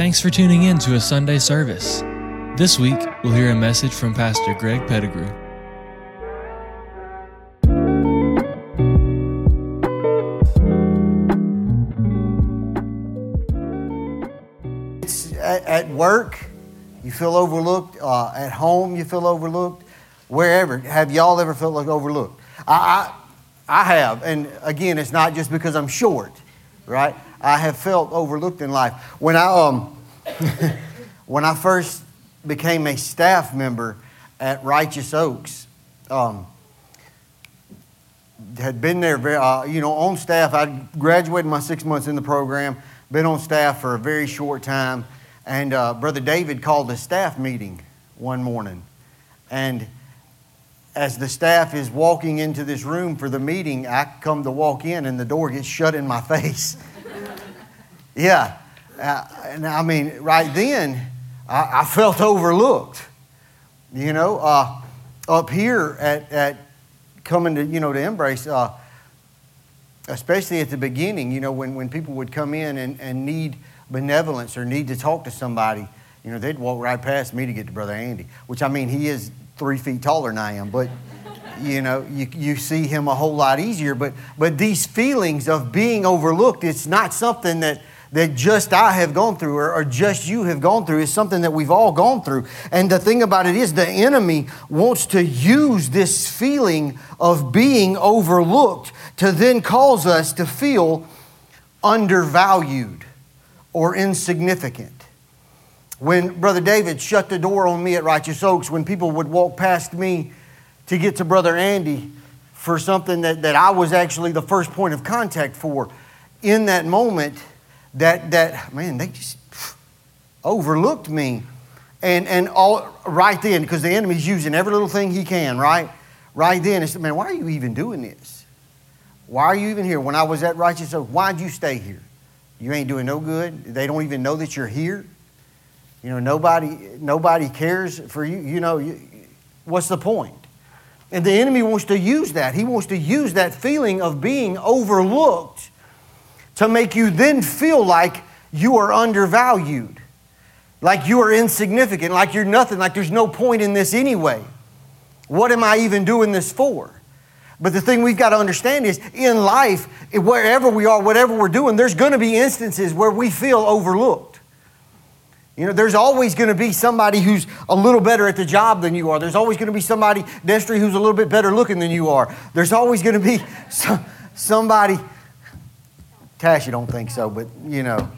Thanks for tuning in to a Sunday service. This week, we'll hear a message from Pastor Greg Pettigrew. It's at, work, you feel overlooked. Uh, at home, you feel overlooked. Wherever, have y'all ever felt like overlooked? I, I, I have, and again, it's not just because I'm short, right? I have felt overlooked in life. When I um, when I first became a staff member at Righteous Oaks, um, had been there, very, uh, you know, on staff. I graduated my six months in the program, been on staff for a very short time, and uh, Brother David called a staff meeting one morning, and as the staff is walking into this room for the meeting, I come to walk in, and the door gets shut in my face. Yeah, uh, and I mean, right then, I, I felt overlooked. You know, uh, up here at, at coming to, you know, to embrace, uh, especially at the beginning, you know, when, when people would come in and, and need benevolence or need to talk to somebody, you know, they'd walk right past me to get to Brother Andy, which I mean, he is three feet taller than I am, but, you know, you, you see him a whole lot easier. But, but these feelings of being overlooked, it's not something that, that just I have gone through or, or, just you have gone through. is something that we've all gone through. And the thing about it is, the enemy wants to use this feeling of being overlooked to then cause us to feel undervalued or insignificant. When Brother David shut the door on me at Righteous Oaks, when people would walk past me to get to Brother Andy for something that, that I was actually the first point of contact for, in that moment, that, that man, they just overlooked me. And, and all right then, because the enemy's using every little thing he can, right? Right then, it's, man, why are you even doing this? Why are you even here? When I was at Righteous Oak, why'd you stay here? You ain't doing no good. They don't even know that you're here. You know, nobody, nobody cares for you. You know, you, what's the point? And the enemy wants to use that. He wants to use that feeling of being overlooked to make you then feel like you are undervalued, like you are insignificant, like you're nothing, like there's no point in this anyway. What am I even doing this for? But the thing we've got to understand is in life, wherever we are, whatever we're doing, there's going to be instances where we feel overlooked. You know, there's always going to be somebody who's a little better at the job than you are. There's always going to be somebody, Destry, who's a little bit better looking than you are. There's always going to be some, somebody Tash, you don't think so, but you know,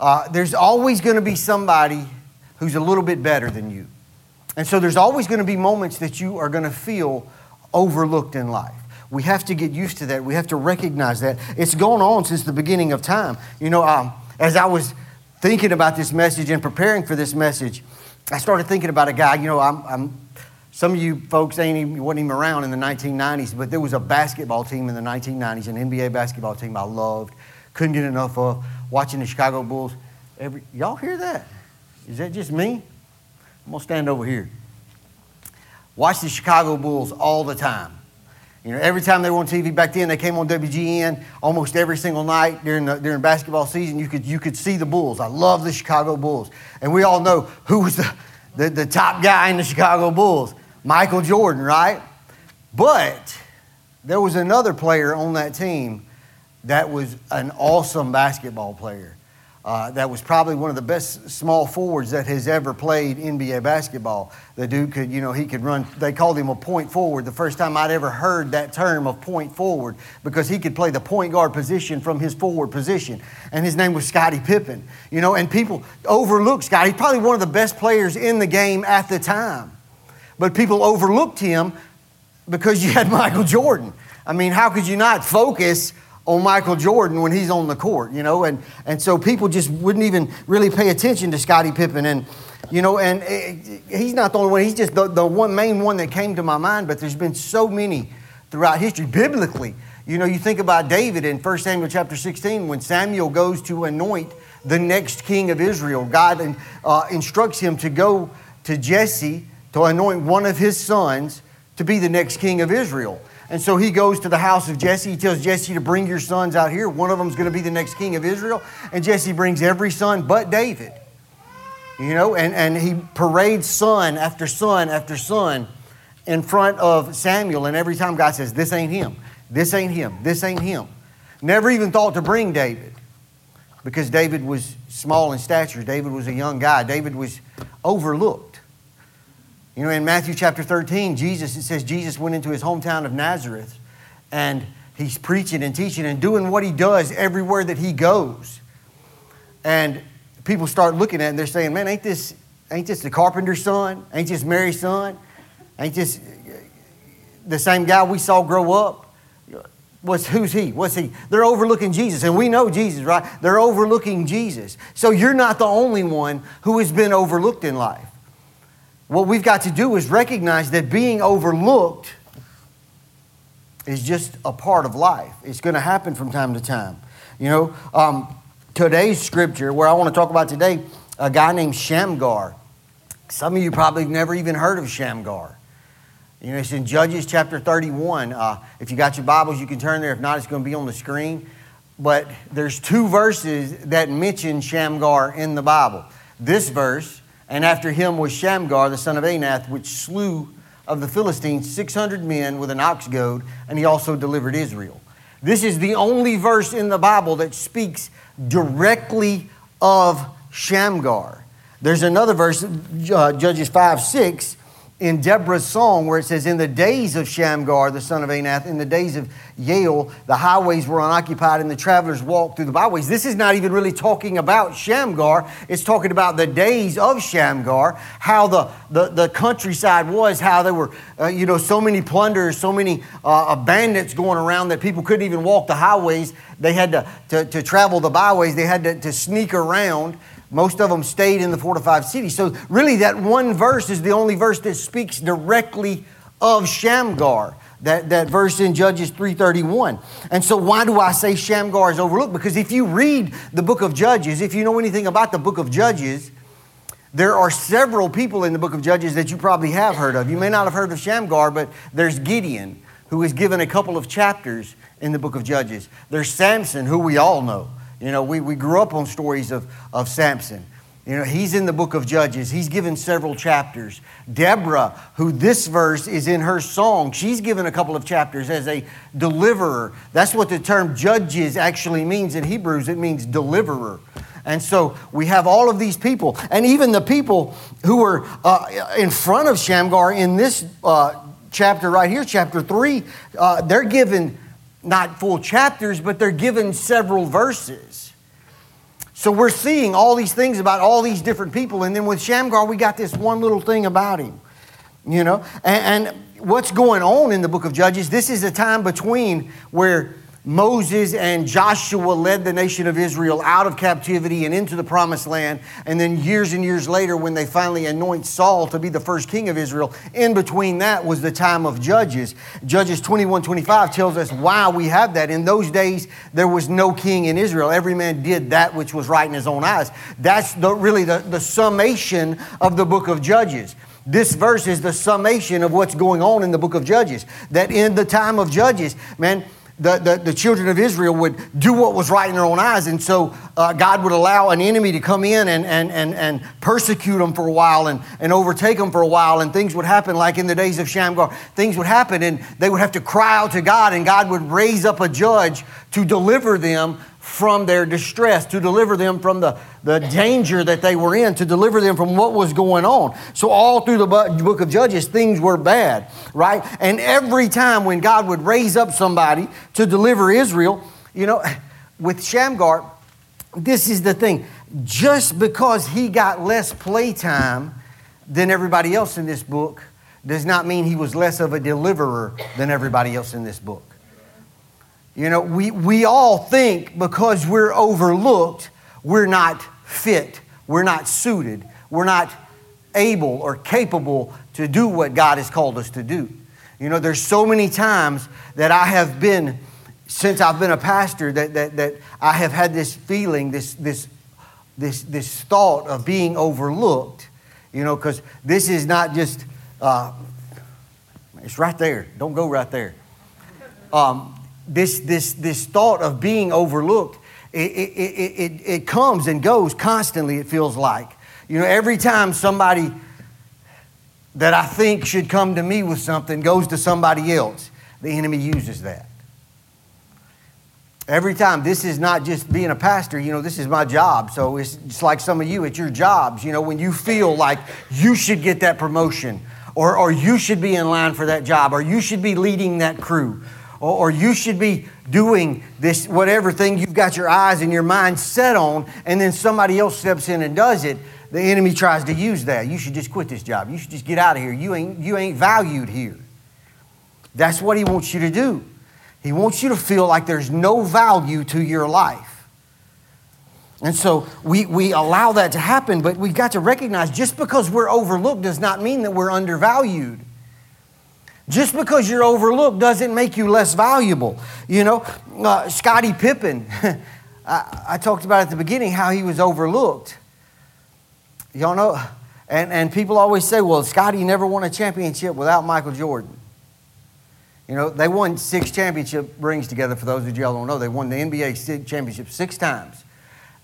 uh, there's always going to be somebody who's a little bit better than you. And so there's always going to be moments that you are going to feel overlooked in life. We have to get used to that. We have to recognize that. It's gone on since the beginning of time. You know, um, as I was thinking about this message and preparing for this message, I started thinking about a guy. You know, I'm, I'm some of you folks ain't even, wasn't even around in the 1990s, but there was a basketball team in the 1990s, an NBA basketball team I loved, couldn't get enough of, watching the Chicago Bulls. Every, y'all hear that? Is that just me? I'm gonna stand over here. Watch the Chicago Bulls all the time. You know, every time they were on TV back then, they came on WGN almost every single night during the, during basketball season. You could you could see the Bulls. I love the Chicago Bulls, and we all know who was the, the, the top guy in the Chicago Bulls. Michael Jordan, right? But there was another player on that team that was an awesome basketball player. Uh, that was probably one of the best small forwards that has ever played NBA basketball. The dude could, you know, he could run. They called him a point forward. The first time I'd ever heard that term of point forward because he could play the point guard position from his forward position. And his name was Scottie Pippen. You know, and people overlook Scottie. He's probably one of the best players in the game at the time. But people overlooked him because you had Michael Jordan. I mean, how could you not focus on Michael Jordan when he's on the court, you know? And, and so people just wouldn't even really pay attention to Scottie Pippen. And, you know, and eh, he's not the only one. He's just the, the one main one that came to my mind, but there's been so many throughout history, biblically. You know, you think about David in 1 Samuel chapter 16 when Samuel goes to anoint the next king of Israel. God uh, instructs him to go to Jesse to anoint one of his sons to be the next king of Israel. And so he goes to the house of Jesse. He tells Jesse to bring your sons out here. One of them's going to be the next king of Israel. And Jesse brings every son but David. You know, and, and he parades son after son after son in front of Samuel. And every time God says, This ain't him, this ain't him, this ain't him. Never even thought to bring David because David was small in stature. David was a young guy. David was overlooked. You know, in Matthew chapter 13, Jesus, it says Jesus went into his hometown of Nazareth and he's preaching and teaching and doing what he does everywhere that he goes. And people start looking at it and they're saying, man, ain't this, ain't this the carpenter's son? Ain't this Mary's son? Ain't this the same guy we saw grow up? What's, who's he? What's he? They're overlooking Jesus. And we know Jesus, right? They're overlooking Jesus. So you're not the only one who has been overlooked in life. What we've got to do is recognize that being overlooked is just a part of life. It's going to happen from time to time. You know, um, today's scripture, where I want to talk about today, a guy named Shamgar. Some of you probably never even heard of Shamgar. You know, it's in Judges chapter 31. Uh, if you got your Bibles, you can turn there. If not, it's going to be on the screen. But there's two verses that mention Shamgar in the Bible. This verse and after him was Shamgar, the son of Anath, which slew of the Philistines 600 men with an ox goad, and he also delivered Israel. This is the only verse in the Bible that speaks directly of Shamgar. There's another verse, uh, Judges 5 6, in Deborah's song where it says, In the days of Shamgar, the son of Anath, in the days of Jael, the highways were unoccupied and the travelers walked through the byways. This is not even really talking about Shamgar. It's talking about the days of Shamgar, how the, the, the countryside was, how there were, uh, you know, so many plunders, so many uh, bandits going around that people couldn't even walk the highways. They had to, to, to travel the byways, they had to, to sneak around. Most of them stayed in the fortified city. So, really, that one verse is the only verse that speaks directly of Shamgar. That, that verse in Judges 3:31. And so why do I say Shamgar is overlooked? Because if you read the book of Judges, if you know anything about the book of Judges, there are several people in the book of Judges that you probably have heard of. You may not have heard of Shamgar, but there's Gideon, who is given a couple of chapters in the book of Judges. There's Samson, who we all know. You know, we, we grew up on stories of, of Samson. You know, he's in the book of Judges. He's given several chapters. Deborah, who this verse is in her song, she's given a couple of chapters as a deliverer. That's what the term judges actually means in Hebrews. It means deliverer. And so we have all of these people, and even the people who were uh, in front of Shamgar in this uh, chapter right here, chapter 3, uh, they're given not full chapters, but they're given several verses. So we're seeing all these things about all these different people. And then with Shamgar, we got this one little thing about him, you know? And, and what's going on in the book of Judges, this is a time between where Moses and Joshua led the nation of Israel out of captivity and into the promised land. And then years and years later, when they finally anoint Saul to be the first king of Israel, in between that was the time of Judges. Judges 21 25 tells us why we have that. In those days, there was no king in Israel. Every man did that which was right in his own eyes. That's the, really the, the summation of the book of Judges. This verse is the summation of what's going on in the book of Judges. That in the time of Judges, man, the, the, the, children of Israel would do what was right in their own eyes. And so uh, God would allow an enemy to come in and, and, and, and persecute them for a while and, and overtake them for a while. And things would happen, like in the days of Shamgar. Things would happen, and they would have to cry out to God, and God would raise up a judge to deliver them from their distress, to deliver them from the, the danger that they were in, to deliver them from what was going on. So, all through the book of Judges, things were bad, right? And every time when God would raise up somebody to deliver Israel, you know, with Shamgar, this is the thing. Just because he got less playtime than everybody else in this book does not mean he was less of a deliverer than everybody else in this book. You know, we, we all think because we're overlooked, we're not fit, we're not suited, we're not able or capable to do what God has called us to do. You know, there's so many times that I have been, since I've been a pastor, that, that, that I have had this feeling, this, this, this, this thought of being overlooked, you know, because this is not just, uh, it's right there. Don't go right there. um, this, this, this thought of being overlooked, it, it, it, it, comes and goes constantly, it feels like. You know, every time somebody that I think should come to me with something goes to somebody else, the enemy uses that. Every time, this is not just being a pastor, you know, this is my job. So it's just like some of you, it's your jobs. You know, when you feel like you should get that promotion, or, or you should be in line for that job, or you should be leading that crew, or, you should be doing this, whatever thing you've got your eyes and your mind set on, and then somebody else steps in and does it, the enemy tries to use that. You should just quit this job. You should just get out of here. You ain't, you ain't valued here. That's what he wants you to do. He wants you to feel like there's no value to your life. And so we, we allow that to happen, but we've got to recognize just because we're overlooked does not mean that we're undervalued. Just because you're overlooked doesn't make you less valuable. You know, uh, Scottie Pippen, I, I talked about at the beginning how he was overlooked. Y'all know, and, and people always say, well, Scottie never won a championship without Michael Jordan. You know, they won six championship rings together, for those of y'all don't know. They won the NBA championship six times.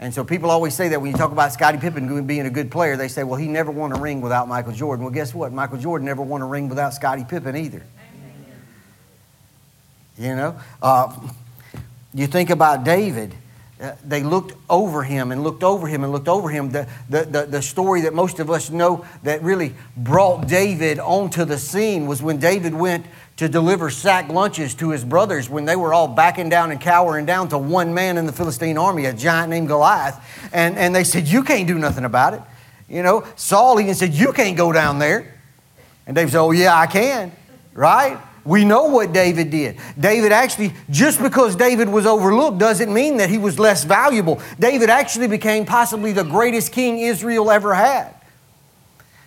And so people always say that when you talk about Scottie Pippen being a good player, they say, well, he never won a ring without Michael Jordan. Well, guess what? Michael Jordan never won a ring without Scottie Pippen either. You know? Uh, you think about David. Uh, they looked over him and looked over him and looked over him. The, the, the, the, story that most of us know that really brought David onto the scene was when David went to deliver sack lunches to his brothers when they were all backing down and cowering down to one man in the Philistine army, a giant named Goliath. And, and they said, You can't do nothing about it. You know, Saul even said, You can't go down there. And David said, Oh, yeah, I can, right? We know what David did. David actually, just because David was overlooked doesn't mean that he was less valuable. David actually became possibly the greatest king Israel ever had.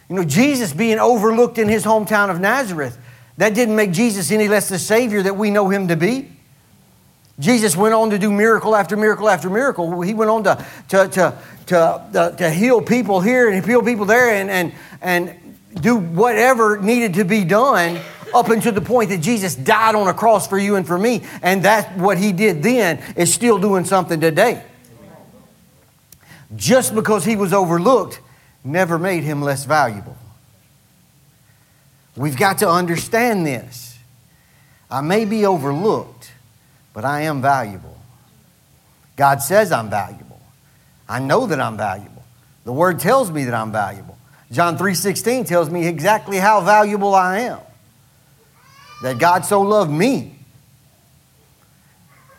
You know, Jesus being overlooked in his hometown of Nazareth, that didn't make Jesus any less the Savior that we know him to be. Jesus went on to do miracle after miracle after miracle. He went on to, to, to, to, uh, to heal people here and heal people there and, and, and do whatever needed to be done up until the point that Jesus died on a cross for you and for me. And that's what he did then is still doing something today. Just because he was overlooked never made him less valuable. We've got to understand this. I may be overlooked, but I am valuable. God says I'm valuable. I know that I'm valuable. The word tells me that I'm valuable. John 3:16 tells me exactly how valuable I am that God so loved me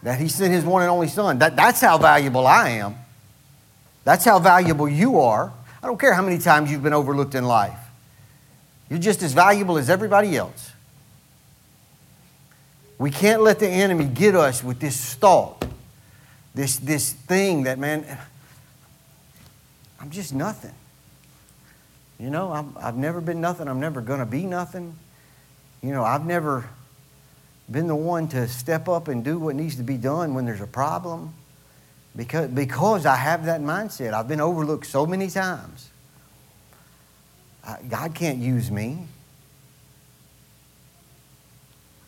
that he sent his one and only son. That, that's how valuable I am. That's how valuable you are. I don't care how many times you've been overlooked in life. You're just as valuable as everybody else. We can't let the enemy get us with this thought, this, this thing that, man, I'm just nothing. You know, i have never been nothing. I'm never going to be nothing. You know, I've never been the one to step up and do what needs to be done when there's a problem because, because I have that mindset. I've been overlooked so many times. God can't use me.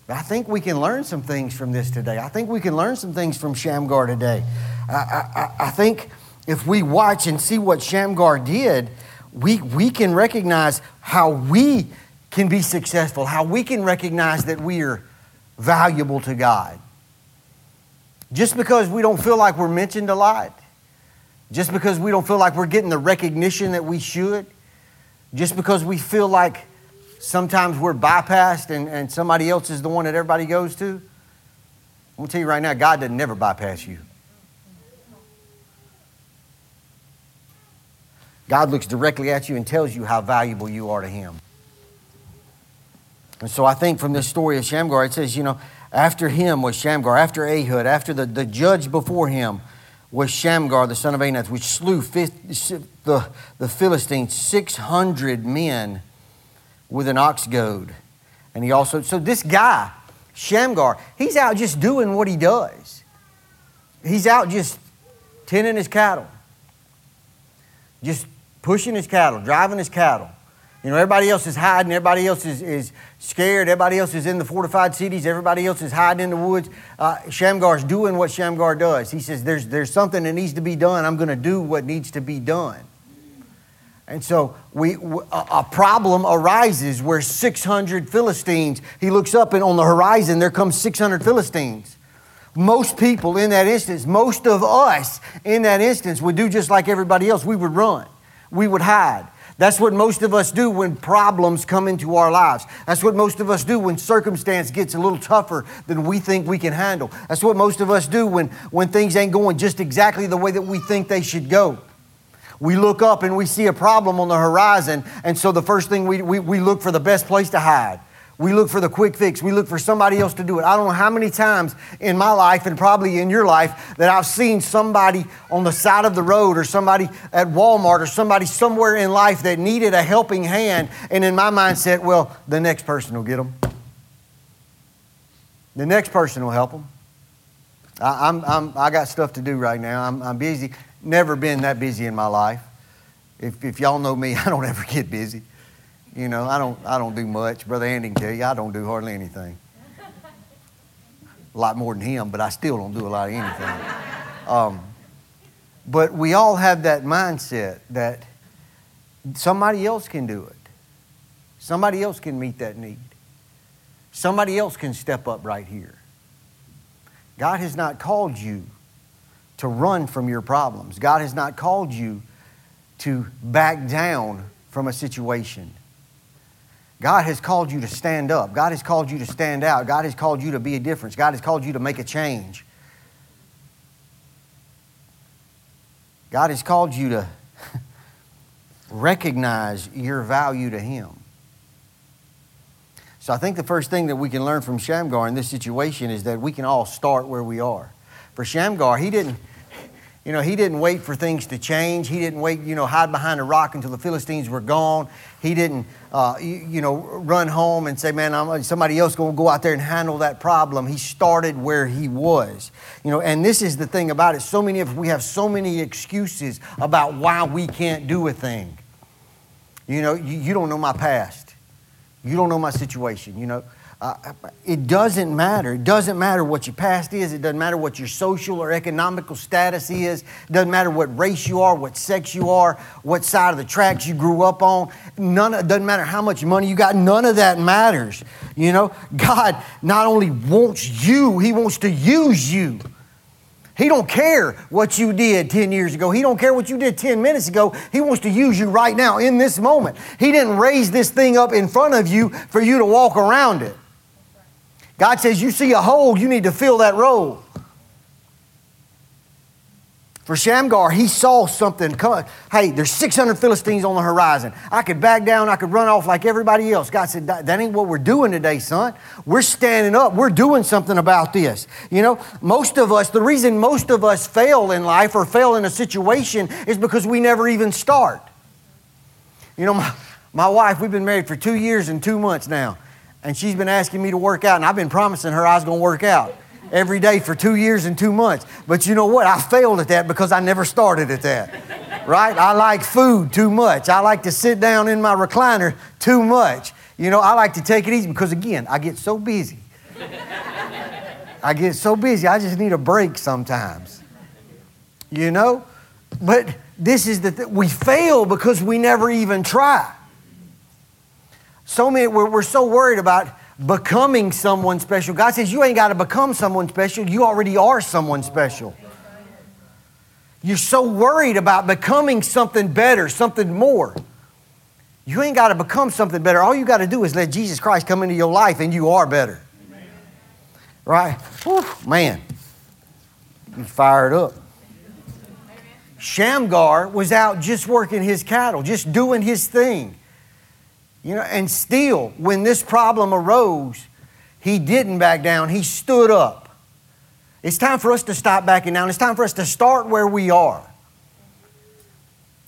But I think we can learn some things from this today. I think we can learn some things from Shamgar today. I, I, I think if we watch and see what Shamgar did, we, we can recognize how we can be successful, how we can recognize that we are valuable to God. Just because we don't feel like we're mentioned a lot, just because we don't feel like we're getting the recognition that we should, just because we feel like sometimes we're bypassed and, and somebody else is the one that everybody goes to, I'm going to tell you right now, God doesn't never bypass you. God looks directly at you and tells you how valuable you are to Him. And so I think from this story of Shamgar, it says, you know, after him was Shamgar, after Ehud, after the, the judge before him was Shamgar, the son of Anath, which slew the, the Philistines 600 men with an ox goad. And he also, so this guy, Shamgar, he's out just doing what he does. He's out just tending his cattle, just pushing his cattle, driving his cattle. You know, everybody else is hiding, everybody else is, is scared. Everybody else is in the fortified cities. Everybody else is hiding in the woods. Uh, Shamgar's doing what Shamgar does. He says, there's, there's something that needs to be done. I'm going to do what needs to be done. And so we, a problem arises where 600 Philistines, he looks up and on the horizon there comes 600 Philistines. Most people in that instance, most of us in that instance would do just like everybody else. We would run, we would hide. That's what most of us do when problems come into our lives. That's what most of us do when circumstance gets a little tougher than we think we can handle. That's what most of us do when, when things ain't going just exactly the way that we think they should go. We look up and we see a problem on the horizon, and so the first thing we, we, we look for the best place to hide. We look for the quick fix. We look for somebody else to do it. I don't know how many times in my life and probably in your life that I've seen somebody on the side of the road or somebody at Walmart or somebody somewhere in life that needed a helping hand. And in my mindset, well, the next person will get them. The next person will help them. I, I'm, I'm, I got stuff to do right now. I'm, I'm busy. Never been that busy in my life. If, if y'all know me, I don't ever get busy. You know, I don't, I don't do much. Brother Andy can tell you, I don't do hardly anything. A lot more than him, but I still don't do a lot of anything. Um, but we all have that mindset that somebody else can do it. Somebody else can meet that need. Somebody else can step up right here. God has not called you to run from your problems. God has not called you to back down from a situation. God has called you to stand up. God has called you to stand out. God has called you to be a difference. God has called you to make a change. God has called you to recognize your value to Him. So I think the first thing that we can learn from Shamgar in this situation is that we can all start where we are. For Shamgar, he didn't, you know, he didn't wait for things to change. He didn't wait, you know, hide behind a rock until the Philistines were gone. He didn't, uh, you, you, know, run home and say, man, I'm, somebody else going to go out there and handle that problem. He started where he was. You know, and this is the thing about it. So many of we have so many excuses about why we can't do a thing. You know, you, you don't know my past. You don't know my situation. You know, uh, it doesn't matter. It doesn't matter what your past is. It doesn't matter what your social or economical status is. It doesn't matter what race you are, what sex you are, what side of the tracks you grew up on. None. It doesn't matter how much money you got. None of that matters. You know, God not only wants you, He wants to use you. He don't care what you did 10 years ago. He don't care what you did 10 minutes ago. He wants to use you right now in this moment. He didn't raise this thing up in front of you for you to walk around it. God says, You see a hole, you need to fill that role. For Shamgar, he saw something come. Hey, there's 600 Philistines on the horizon. I could back down, I could run off like everybody else. God said, That ain't what we're doing today, son. We're standing up, we're doing something about this. You know, most of us, the reason most of us fail in life or fail in a situation is because we never even start. You know, my, my wife, we've been married for two years and two months now and she's been asking me to work out, and I've been promising her I was going to work out every day for two years and two months. But you know what? I failed at that because I never started at that. Right? I like food too much. I like to sit down in my recliner too much. You know, I like to take it easy because, again, I get so busy. I get so busy, I just need a break sometimes. You know? But this is the th- we fail because we never even try. So many, we're, we're so worried about becoming someone special. God says you ain't got to become someone special. You already are someone special. You're so worried about becoming something better, something more. You ain't got to become something better. All you got to do is let Jesus Christ come into your life and you are better. Right? Whew, man, you fired up. Shamgar was out just working his cattle, just doing his thing. You know, and still, when this problem arose, he didn't back down. He stood up. It's time for us to stop backing down. It's time for us to start where we are.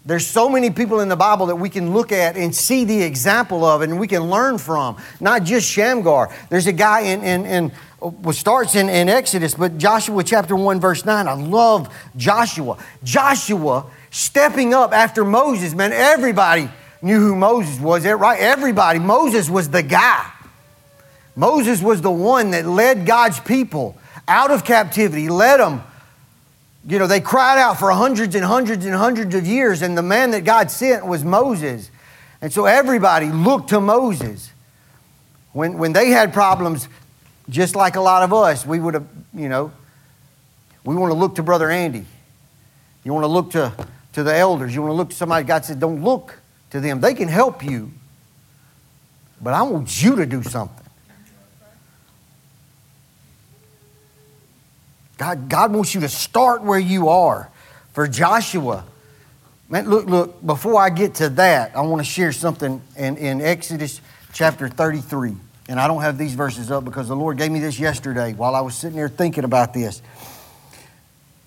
There's so many people in the Bible that we can look at and see the example of and we can learn from. Not just Shamgar. There's a guy in, in, in what starts in, in Exodus, but Joshua chapter 1, verse 9. I love Joshua. Joshua stepping up after Moses, man, everybody knew who Moses was, right? Everybody, Moses was the guy. Moses was the one that led God's people out of captivity, led them. You know, they cried out for hundreds and hundreds and hundreds of years, and the man that God sent was Moses. And so everybody looked to Moses. When, when they had problems, just like a lot of us, we would have, you know, we want to look to Brother Andy. You want to look to, to the elders. You want to look to somebody. God said, don't look to them. They can help you, but I want you to do something. God, God wants you to start where you are. For Joshua, man, look, look, before I get to that, I want to share something in, in Exodus chapter 33. And I don't have these verses up because the Lord gave me this yesterday while I was sitting there thinking about this.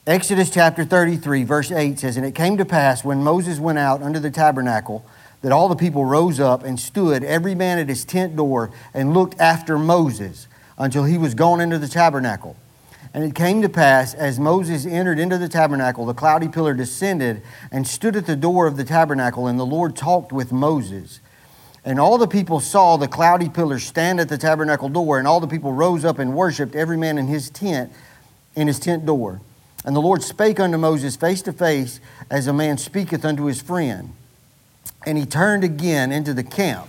Exodus chapter 33, verse 8 says, And it came to pass when Moses went out under the tabernacle that all the people rose up and stood, every man at his tent door, and looked after Moses until he was gone into the tabernacle. And it came to pass, as Moses entered into the tabernacle, the cloudy pillar descended and stood at the door of the tabernacle, and the Lord talked with Moses. And all the people saw the cloudy pillar stand at the tabernacle door, and all the people rose up and worshiped, every man in his tent, in his tent door. And the Lord spake unto Moses face to face, as a man speaketh unto his friend. And he turned again into the camp.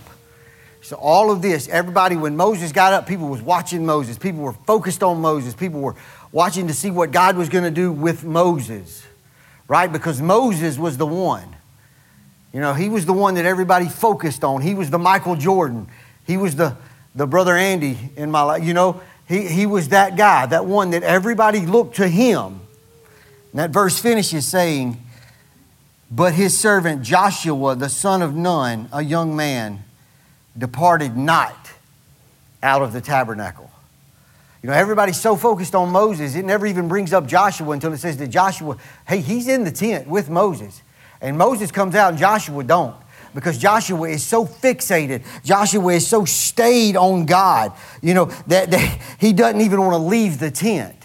So all of this, everybody, when Moses got up, people was watching Moses. People were focused on Moses. People were watching to see what God was going to do with Moses, right? Because Moses was the one. You know, he was the one that everybody focused on. He was the Michael Jordan. He was the, the brother Andy in my life. You know, he, he was that guy, that one that everybody looked to him. And that verse finishes saying, But his servant Joshua, the son of Nun, a young man, departed not out of the tabernacle. You know, everybody's so focused on Moses, it never even brings up Joshua until it says to Joshua, hey, he's in the tent with Moses. And Moses comes out and Joshua don't because Joshua is so fixated. Joshua is so stayed on God, you know, that, that he doesn't even want to leave the tent.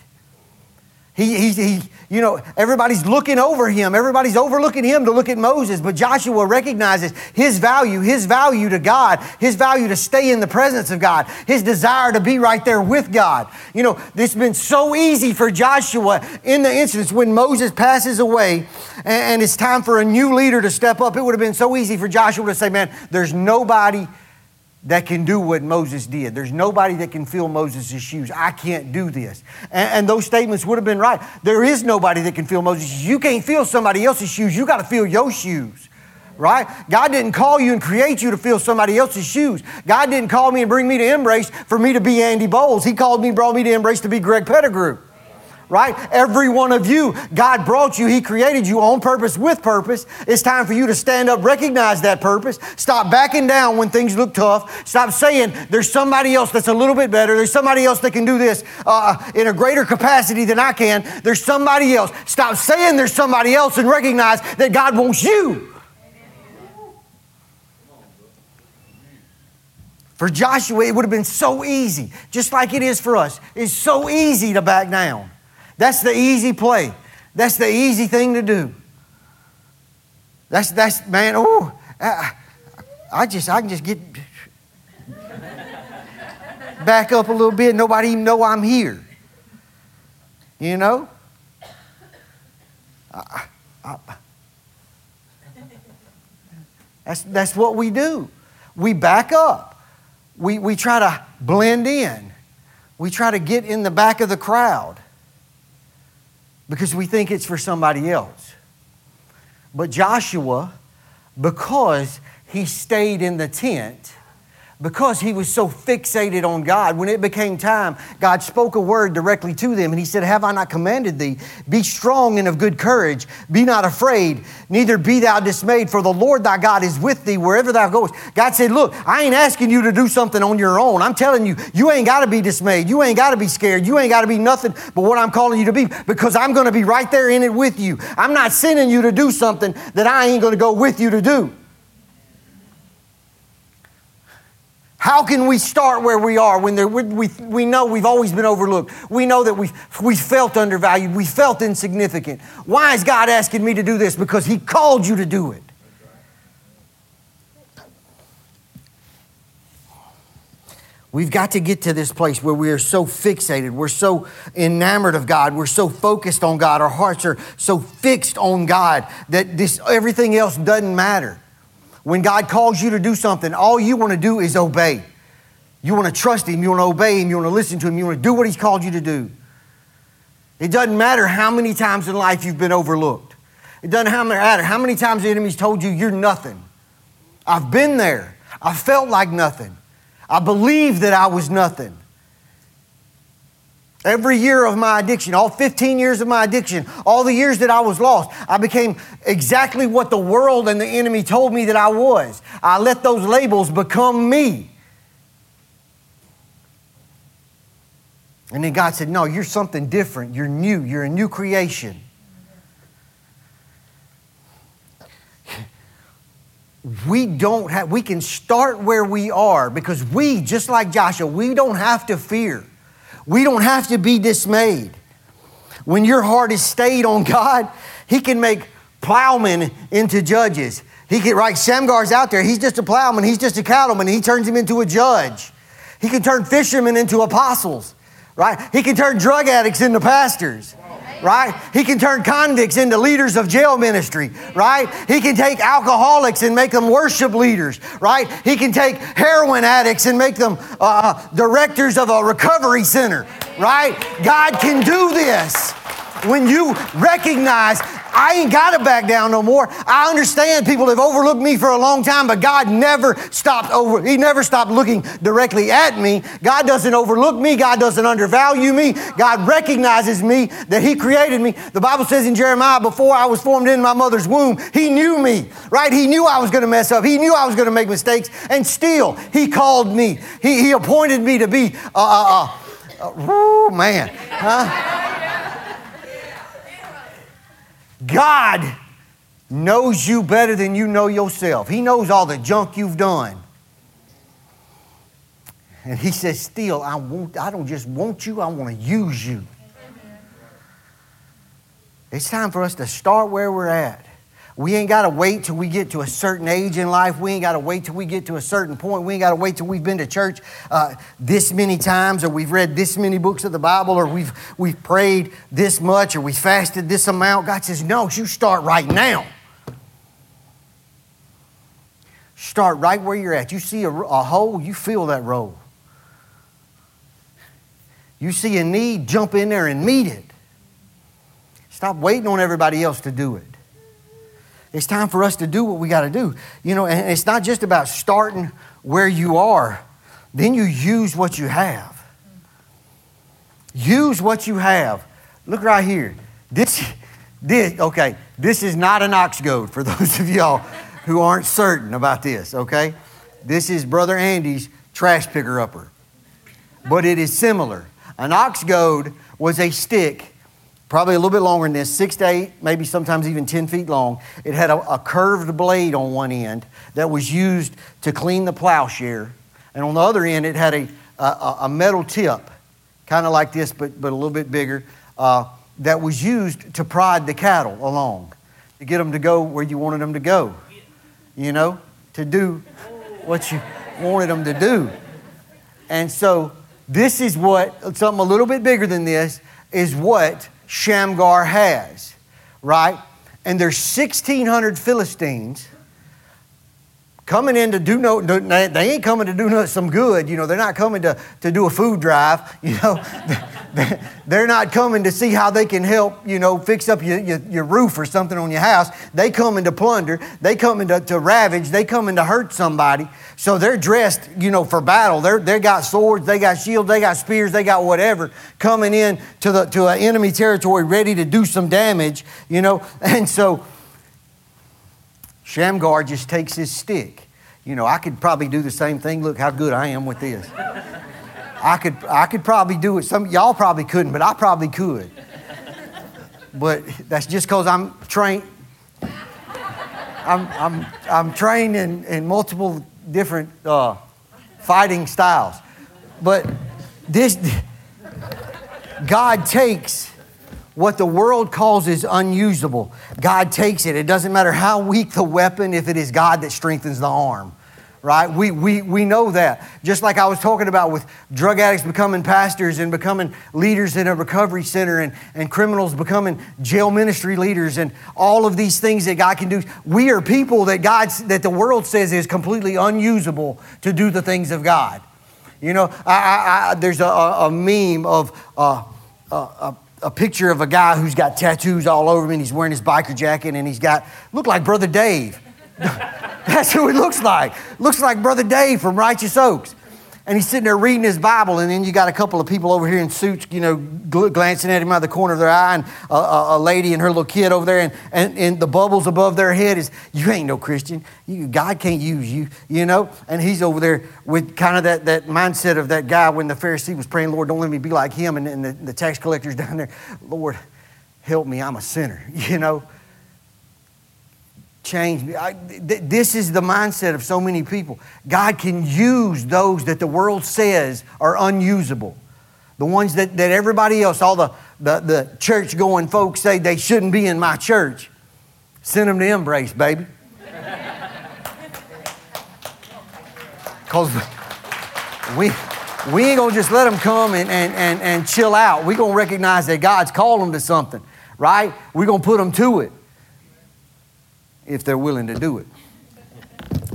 He, he, he, you know, everybody's looking over him. Everybody's overlooking him to look at Moses. But Joshua recognizes his value, his value to God, his value to stay in the presence of God, his desire to be right there with God. You know, it's been so easy for Joshua in the instance when Moses passes away and, and it's time for a new leader to step up. It would have been so easy for Joshua to say, man, there's nobody that can do what Moses did. There's nobody that can fill Moses' shoes. I can't do this. And, and, those statements would have been right. There is nobody that can fill Moses' You can't fill somebody else's shoes. You got to fill your shoes. Right? God didn't call you and create you to fill somebody else's shoes. God didn't call me and bring me to Embrace for me to be Andy Bowles. He called me, brought me to Embrace to be Greg Pettigrew right? Every one of you, God brought you, He created you on purpose with purpose. It's time for you to stand up, recognize that purpose. Stop backing down when things look tough. Stop saying there's somebody else that's a little bit better. There's somebody else that can do this uh, in a greater capacity than I can. There's somebody else. Stop saying there's somebody else and recognize that God wants you. For Joshua, it would have been so easy, just like it is for us. It's so easy to back down. That's the easy play. That's the easy thing to do. That's, that's man, oh, I, I just, I can just get back up a little bit. Nobody even know I'm here. You know? I, I, that's, that's what we do. We back up. We, we try to blend in. We try to get in the back of the crowd because we think it's for somebody else. But Joshua, because he stayed in the tent, because he was so fixated on God, when it became time, God spoke a word directly to them, and he said, Have I not commanded thee? Be strong and of good courage. Be not afraid, neither be thou dismayed, for the Lord thy God is with thee wherever thou goest. God said, Look, I ain't asking you to do something on your own. I'm telling you, you ain't got to be dismayed. You ain't got to be scared. You ain't got to be nothing but what I'm calling you to be, because I'm going to be right there in it with you. I'm not sending you to do something that I ain't going to go with you to do. How can we start where we are when there, we, we know we've always been overlooked? We know that we've, we felt undervalued. We felt insignificant. Why is God asking me to do this? Because He called you to do it. We've got to get to this place where we are so fixated, we're so enamored of God, we're so focused on God, our hearts are so fixed on God that this everything else doesn't matter. When God calls you to do something, all you want to do is obey. You want to trust Him, you want to obey Him, you want to listen to Him, you want to do what He's called you to do. It doesn't matter how many times in life you've been overlooked. It doesn't matter how many times the enemy's told you you're nothing. I've been there. I felt like nothing. I believed that I was nothing. Every year of my addiction, all 15 years of my addiction, all the years that I was lost, I became exactly what the world and the enemy told me that I was. I let those labels become me. And then God said, No, you're something different. You're new. You're a new creation. we don't have, we can start where we are because we, just like Joshua, we don't have to fear. We don't have to be dismayed. When your heart is stayed on God, He can make plowmen into judges. He can, right, Shamgar's out there. He's just a plowman. He's just a cattleman. He turns him into a judge. He can turn fishermen into apostles, right? He can turn drug addicts into pastors right? He can turn convicts into leaders of jail ministry, right? He can take alcoholics and make them worship leaders, right? He can take heroin addicts and make them uh, directors of a recovery center, right? God can do this when you recognize I ain't got to back down no more. I understand people have overlooked me for a long time, but God never stopped over, He never stopped looking directly at me. God doesn't overlook me. God doesn't undervalue me. God recognizes me that He created me. The Bible says in Jeremiah, before I was formed in my mother's womb, He knew me, right? He knew I was going to mess up. He knew I was going to make mistakes, and still He called me. He, he appointed me to be, uh, uh, uh, uh man, huh? God knows you better than you know yourself. He knows all the junk you've done. And he says, Still, I, want, I don't just want you, I want to use you. It's time for us to start where we're at. We ain't got to wait till we get to a certain age in life. We ain't got to wait till we get to a certain point. We ain't got to wait till we've been to church uh, this many times or we've read this many books of the Bible or we've, we've prayed this much or we fasted this amount. God says, no, you start right now. Start right where you're at. You see a, a hole, you fill that role. You see a need, jump in there and meet it. Stop waiting on everybody else to do it. It's time for us to do what we got to do. You know, and it's not just about starting where you are, then you use what you have. Use what you have. Look right here. This, this, okay, this is not an ox goad for those of y'all who aren't certain about this, okay? This is Brother Andy's trash picker upper. But it is similar. An ox goad was a stick probably a little bit longer than this, six to eight, maybe sometimes even 10 feet long. It had a, a, curved blade on one end that was used to clean the plowshare. And on the other end, it had a, a, a metal tip, kind of like this, but, but a little bit bigger, uh, that was used to prod the cattle along, to get them to go where you wanted them to go. You know, to do what you wanted them to do. And so, this is what, something a little bit bigger than this, is what Shamgar has, right? And there's 1,600 Philistines coming in to do no, they ain't coming to do no, some good. You know, they're not coming to, to do a food drive. You know, they're not coming to see how they can help, you know, fix up your, your, your roof or something on your house. They come in to plunder. They come in to, to ravage. They come in to hurt somebody. So they're dressed, you know, for battle. They're, they got swords, they got shields, they got spears, they got whatever coming in to the to an enemy territory ready to do some damage, you know. And so Shamgar just takes his stick. You know, I could probably do the same thing. Look how good I am with this. I could I could probably do it. Some y'all probably couldn't, but I probably could. But that's just because I'm trained. I'm, I'm, I'm trained in, in multiple different uh, fighting styles. But this, God takes what the world calls is unusable. God takes it. It doesn't matter how weak the weapon, if it is God that strengthens the arm, right? We, we, we know that. Just like I was talking about with drug addicts becoming pastors and becoming leaders in a recovery center and, and criminals becoming jail ministry leaders and all of these things that God can do. We are people that God, that the world says is completely unusable to do the things of God. You know, I, I, I, there's a, a, meme of uh, a, a picture of a guy who's got tattoos all over him and he's wearing his biker jacket and he's got, look like Brother Dave. That's who he looks like. Looks like Brother Dave from Righteous Oaks. And he's sitting there reading his Bible, and then you got a couple of people over here in suits, you know, glancing at him out of the corner of their eye, and a, a, a lady and her little kid over there, and, and, and, the bubbles above their head is, You ain't no Christian. You, God can't use you, you know? And he's over there with kind of that, that mindset of that guy when the Pharisee was praying, Lord, don't let me be like him. And, and the, the tax collector's down there, Lord, help me, I'm a sinner, you know? Change me. I, th- this is the mindset of so many people. God can use those that the world says are unusable. The ones that, that everybody else, all the, the, the church going folks say they shouldn't be in my church. Send them to embrace, baby. Because we, we ain't going to just let them come and, and, and, and chill out. We're going to recognize that God's called them to something, right? We're going to put them to it if they're willing to do it.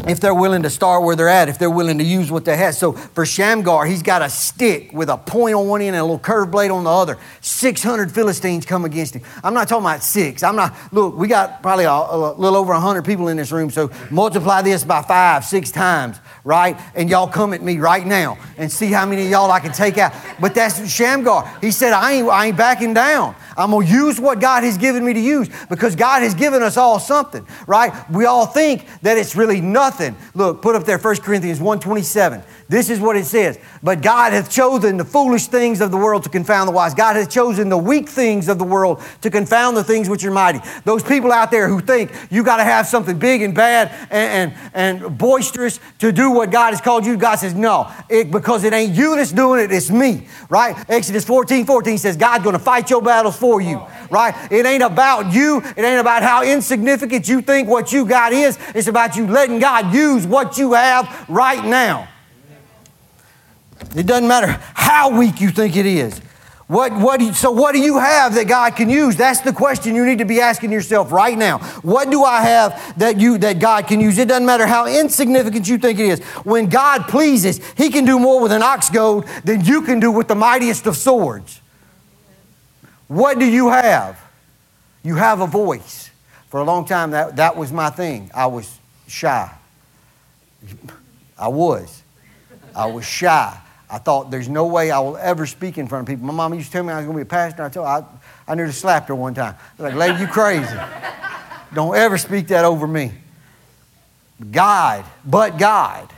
If they're willing to start where they're at, if they're willing to use what they have. So for Shamgar, he's got a stick with a point on one end and a little curved blade on the other. 600 Philistines come against him. I'm not talking about six. I'm not, look, we got probably a, a little over 100 people in this room, so multiply this by five, six times, right? And y'all come at me right now and see how many of y'all I can take out. But that's Shamgar. He said, I ain't, I ain't backing down. I'm going to use what God has given me to use because God has given us all something, right? We all think that it's really nothing. Look, put up there 1 Corinthians 127. This is what it says. But God hath chosen the foolish things of the world to confound the wise. God hath chosen the weak things of the world to confound the things which are mighty. Those people out there who think you got to have something big and bad and, and, and, boisterous to do what God has called you, God says, no, it, because it ain't you that's doing it, it's me, right? Exodus 14, 14 says, God's going to fight your battles for you, right? It ain't about you. It ain't about how insignificant you think what you got is. It's about you letting God use what you have right now. It doesn't matter how weak you think it is. What, what you, so, what do you have that God can use? That's the question you need to be asking yourself right now. What do I have that, you, that God can use? It doesn't matter how insignificant you think it is. When God pleases, He can do more with an ox goad than you can do with the mightiest of swords. What do you have? You have a voice. For a long time, that, that was my thing. I was shy. I was. I was shy. I thought, there's no way I will ever speak in front of people. My mom used to tell me I was going to be a pastor. I told her, I, I nearly slapped her one time. I was like, lady, you crazy. Don't ever speak that over me. God, but God,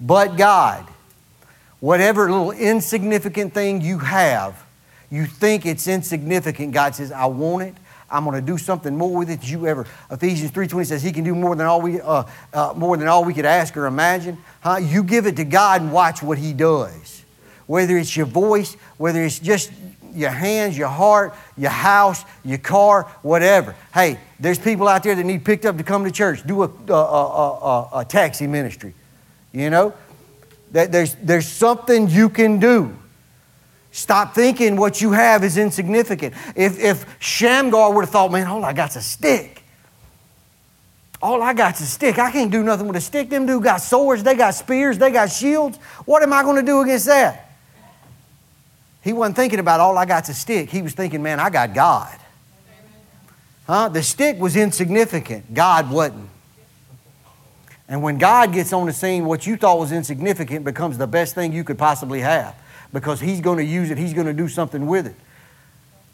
but God, whatever little insignificant thing you have, you think it's insignificant, God says, I want it. I'm going to do something more with it than you ever. Ephesians 3:20 says He can do more than all we uh, uh, more than all we could ask or imagine. Huh? You give it to God and watch what He does. Whether it's your voice, whether it's just your hands, your heart, your house, your car, whatever. Hey, there's people out there that need picked up to come to church. Do a, a, a, a taxi ministry. You know, there's there's something you can do. Stop thinking what you have is insignificant. If, if Shamgar would have thought, man, all I got's a stick. All I got's a stick. I can't do nothing with a stick. Them dudes got swords, they got spears, they got shields. What am I going to do against that? He wasn't thinking about all I got's a stick. He was thinking, man, I got God. Huh? The stick was insignificant. God wasn't. And when God gets on the scene, what you thought was insignificant becomes the best thing you could possibly have because He's going to use it, He's going to do something with it.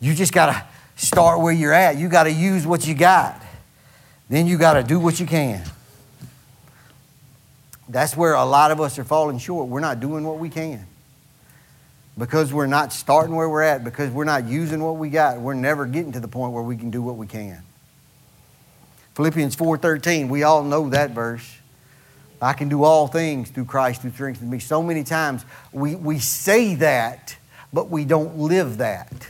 You just got to start where you're at. You got to use what you got. Then you got to do what you can. That's where a lot of us are falling short. We're not doing what we can. Because we're not starting where we're at, because we're not using what we got, we're never getting to the point where we can do what we can. Philippians 4:13, we all know that verse. I can do all things through Christ who strengthens me. So many times we, we say that, but we don't live that.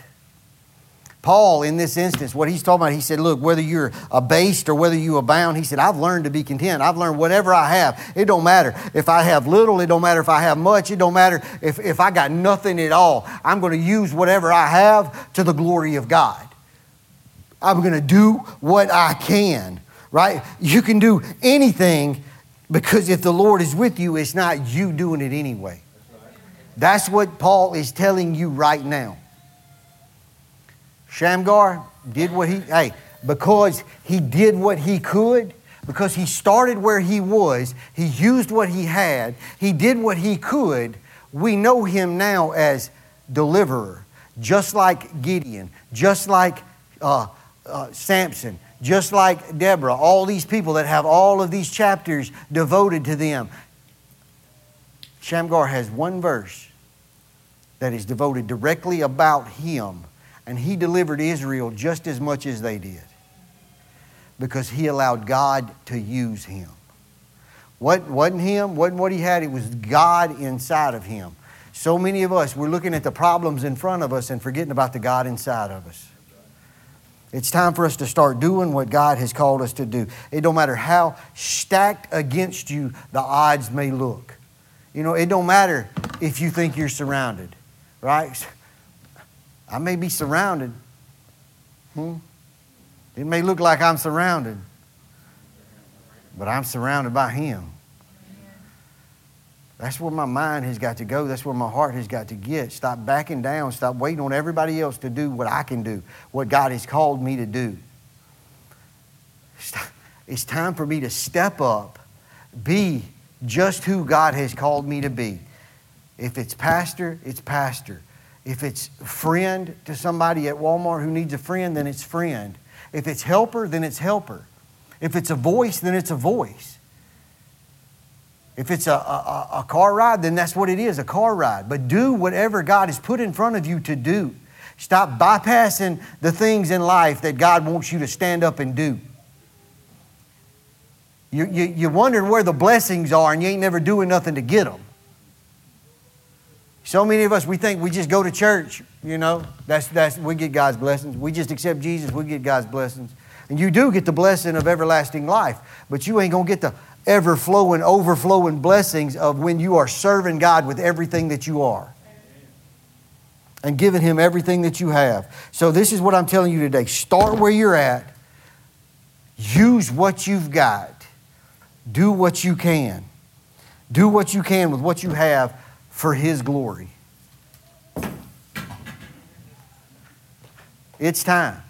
Paul, in this instance, what he's talking about, he said, Look, whether you're abased or whether you abound, he said, I've learned to be content. I've learned whatever I have. It don't matter if I have little, it don't matter if I have much, it don't matter if, if I got nothing at all. I'm going to use whatever I have to the glory of God. I'm going to do what I can, right? You can do anything because if the Lord is with you, it's not you doing it anyway. That's what Paul is telling you right now. Shamgar did what he, hey, because he did what he could, because he started where he was, he used what he had, he did what he could, we know him now as deliverer, just like Gideon, just like uh, uh, Samson, just like Deborah, all these people that have all of these chapters devoted to them. Shamgar has one verse that is devoted directly about him and he delivered Israel just as much as they did because he allowed God to use him. What wasn't him, wasn't what he had, it was God inside of him. So many of us, we're looking at the problems in front of us and forgetting about the God inside of us. It's time for us to start doing what God has called us to do. It don't matter how stacked against you the odds may look. You know, it don't matter if you think you're surrounded, right? I may be surrounded. Hmm? It may look like I'm surrounded, but I'm surrounded by Him. That's where my mind has got to go. That's where my heart has got to get. Stop backing down. Stop waiting on everybody else to do what I can do, what God has called me to do. It's time for me to step up, be just who God has called me to be. If it's pastor, it's pastor. If it's friend to somebody at Walmart who needs a friend, then it's friend. If it's helper, then it's helper. If it's a voice, then it's a voice. If it's a, a, a, car ride, then that's what it is a car ride. But do whatever God has put in front of you to do. Stop bypassing the things in life that God wants you to stand up and do. You, you, you're wondering where the blessings are and you ain't never doing nothing to get them. So many of us, we think we just go to church, you know, that's, that's, we get God's blessings. We just accept Jesus, we get God's blessings. And you do get the blessing of everlasting life, but you ain't going to get the ever flowing, overflowing blessings of when you are serving God with everything that you are and giving Him everything that you have. So, this is what I'm telling you today. Start where you're at, use what you've got, do what you can. Do what you can with what you have for His glory. It's time.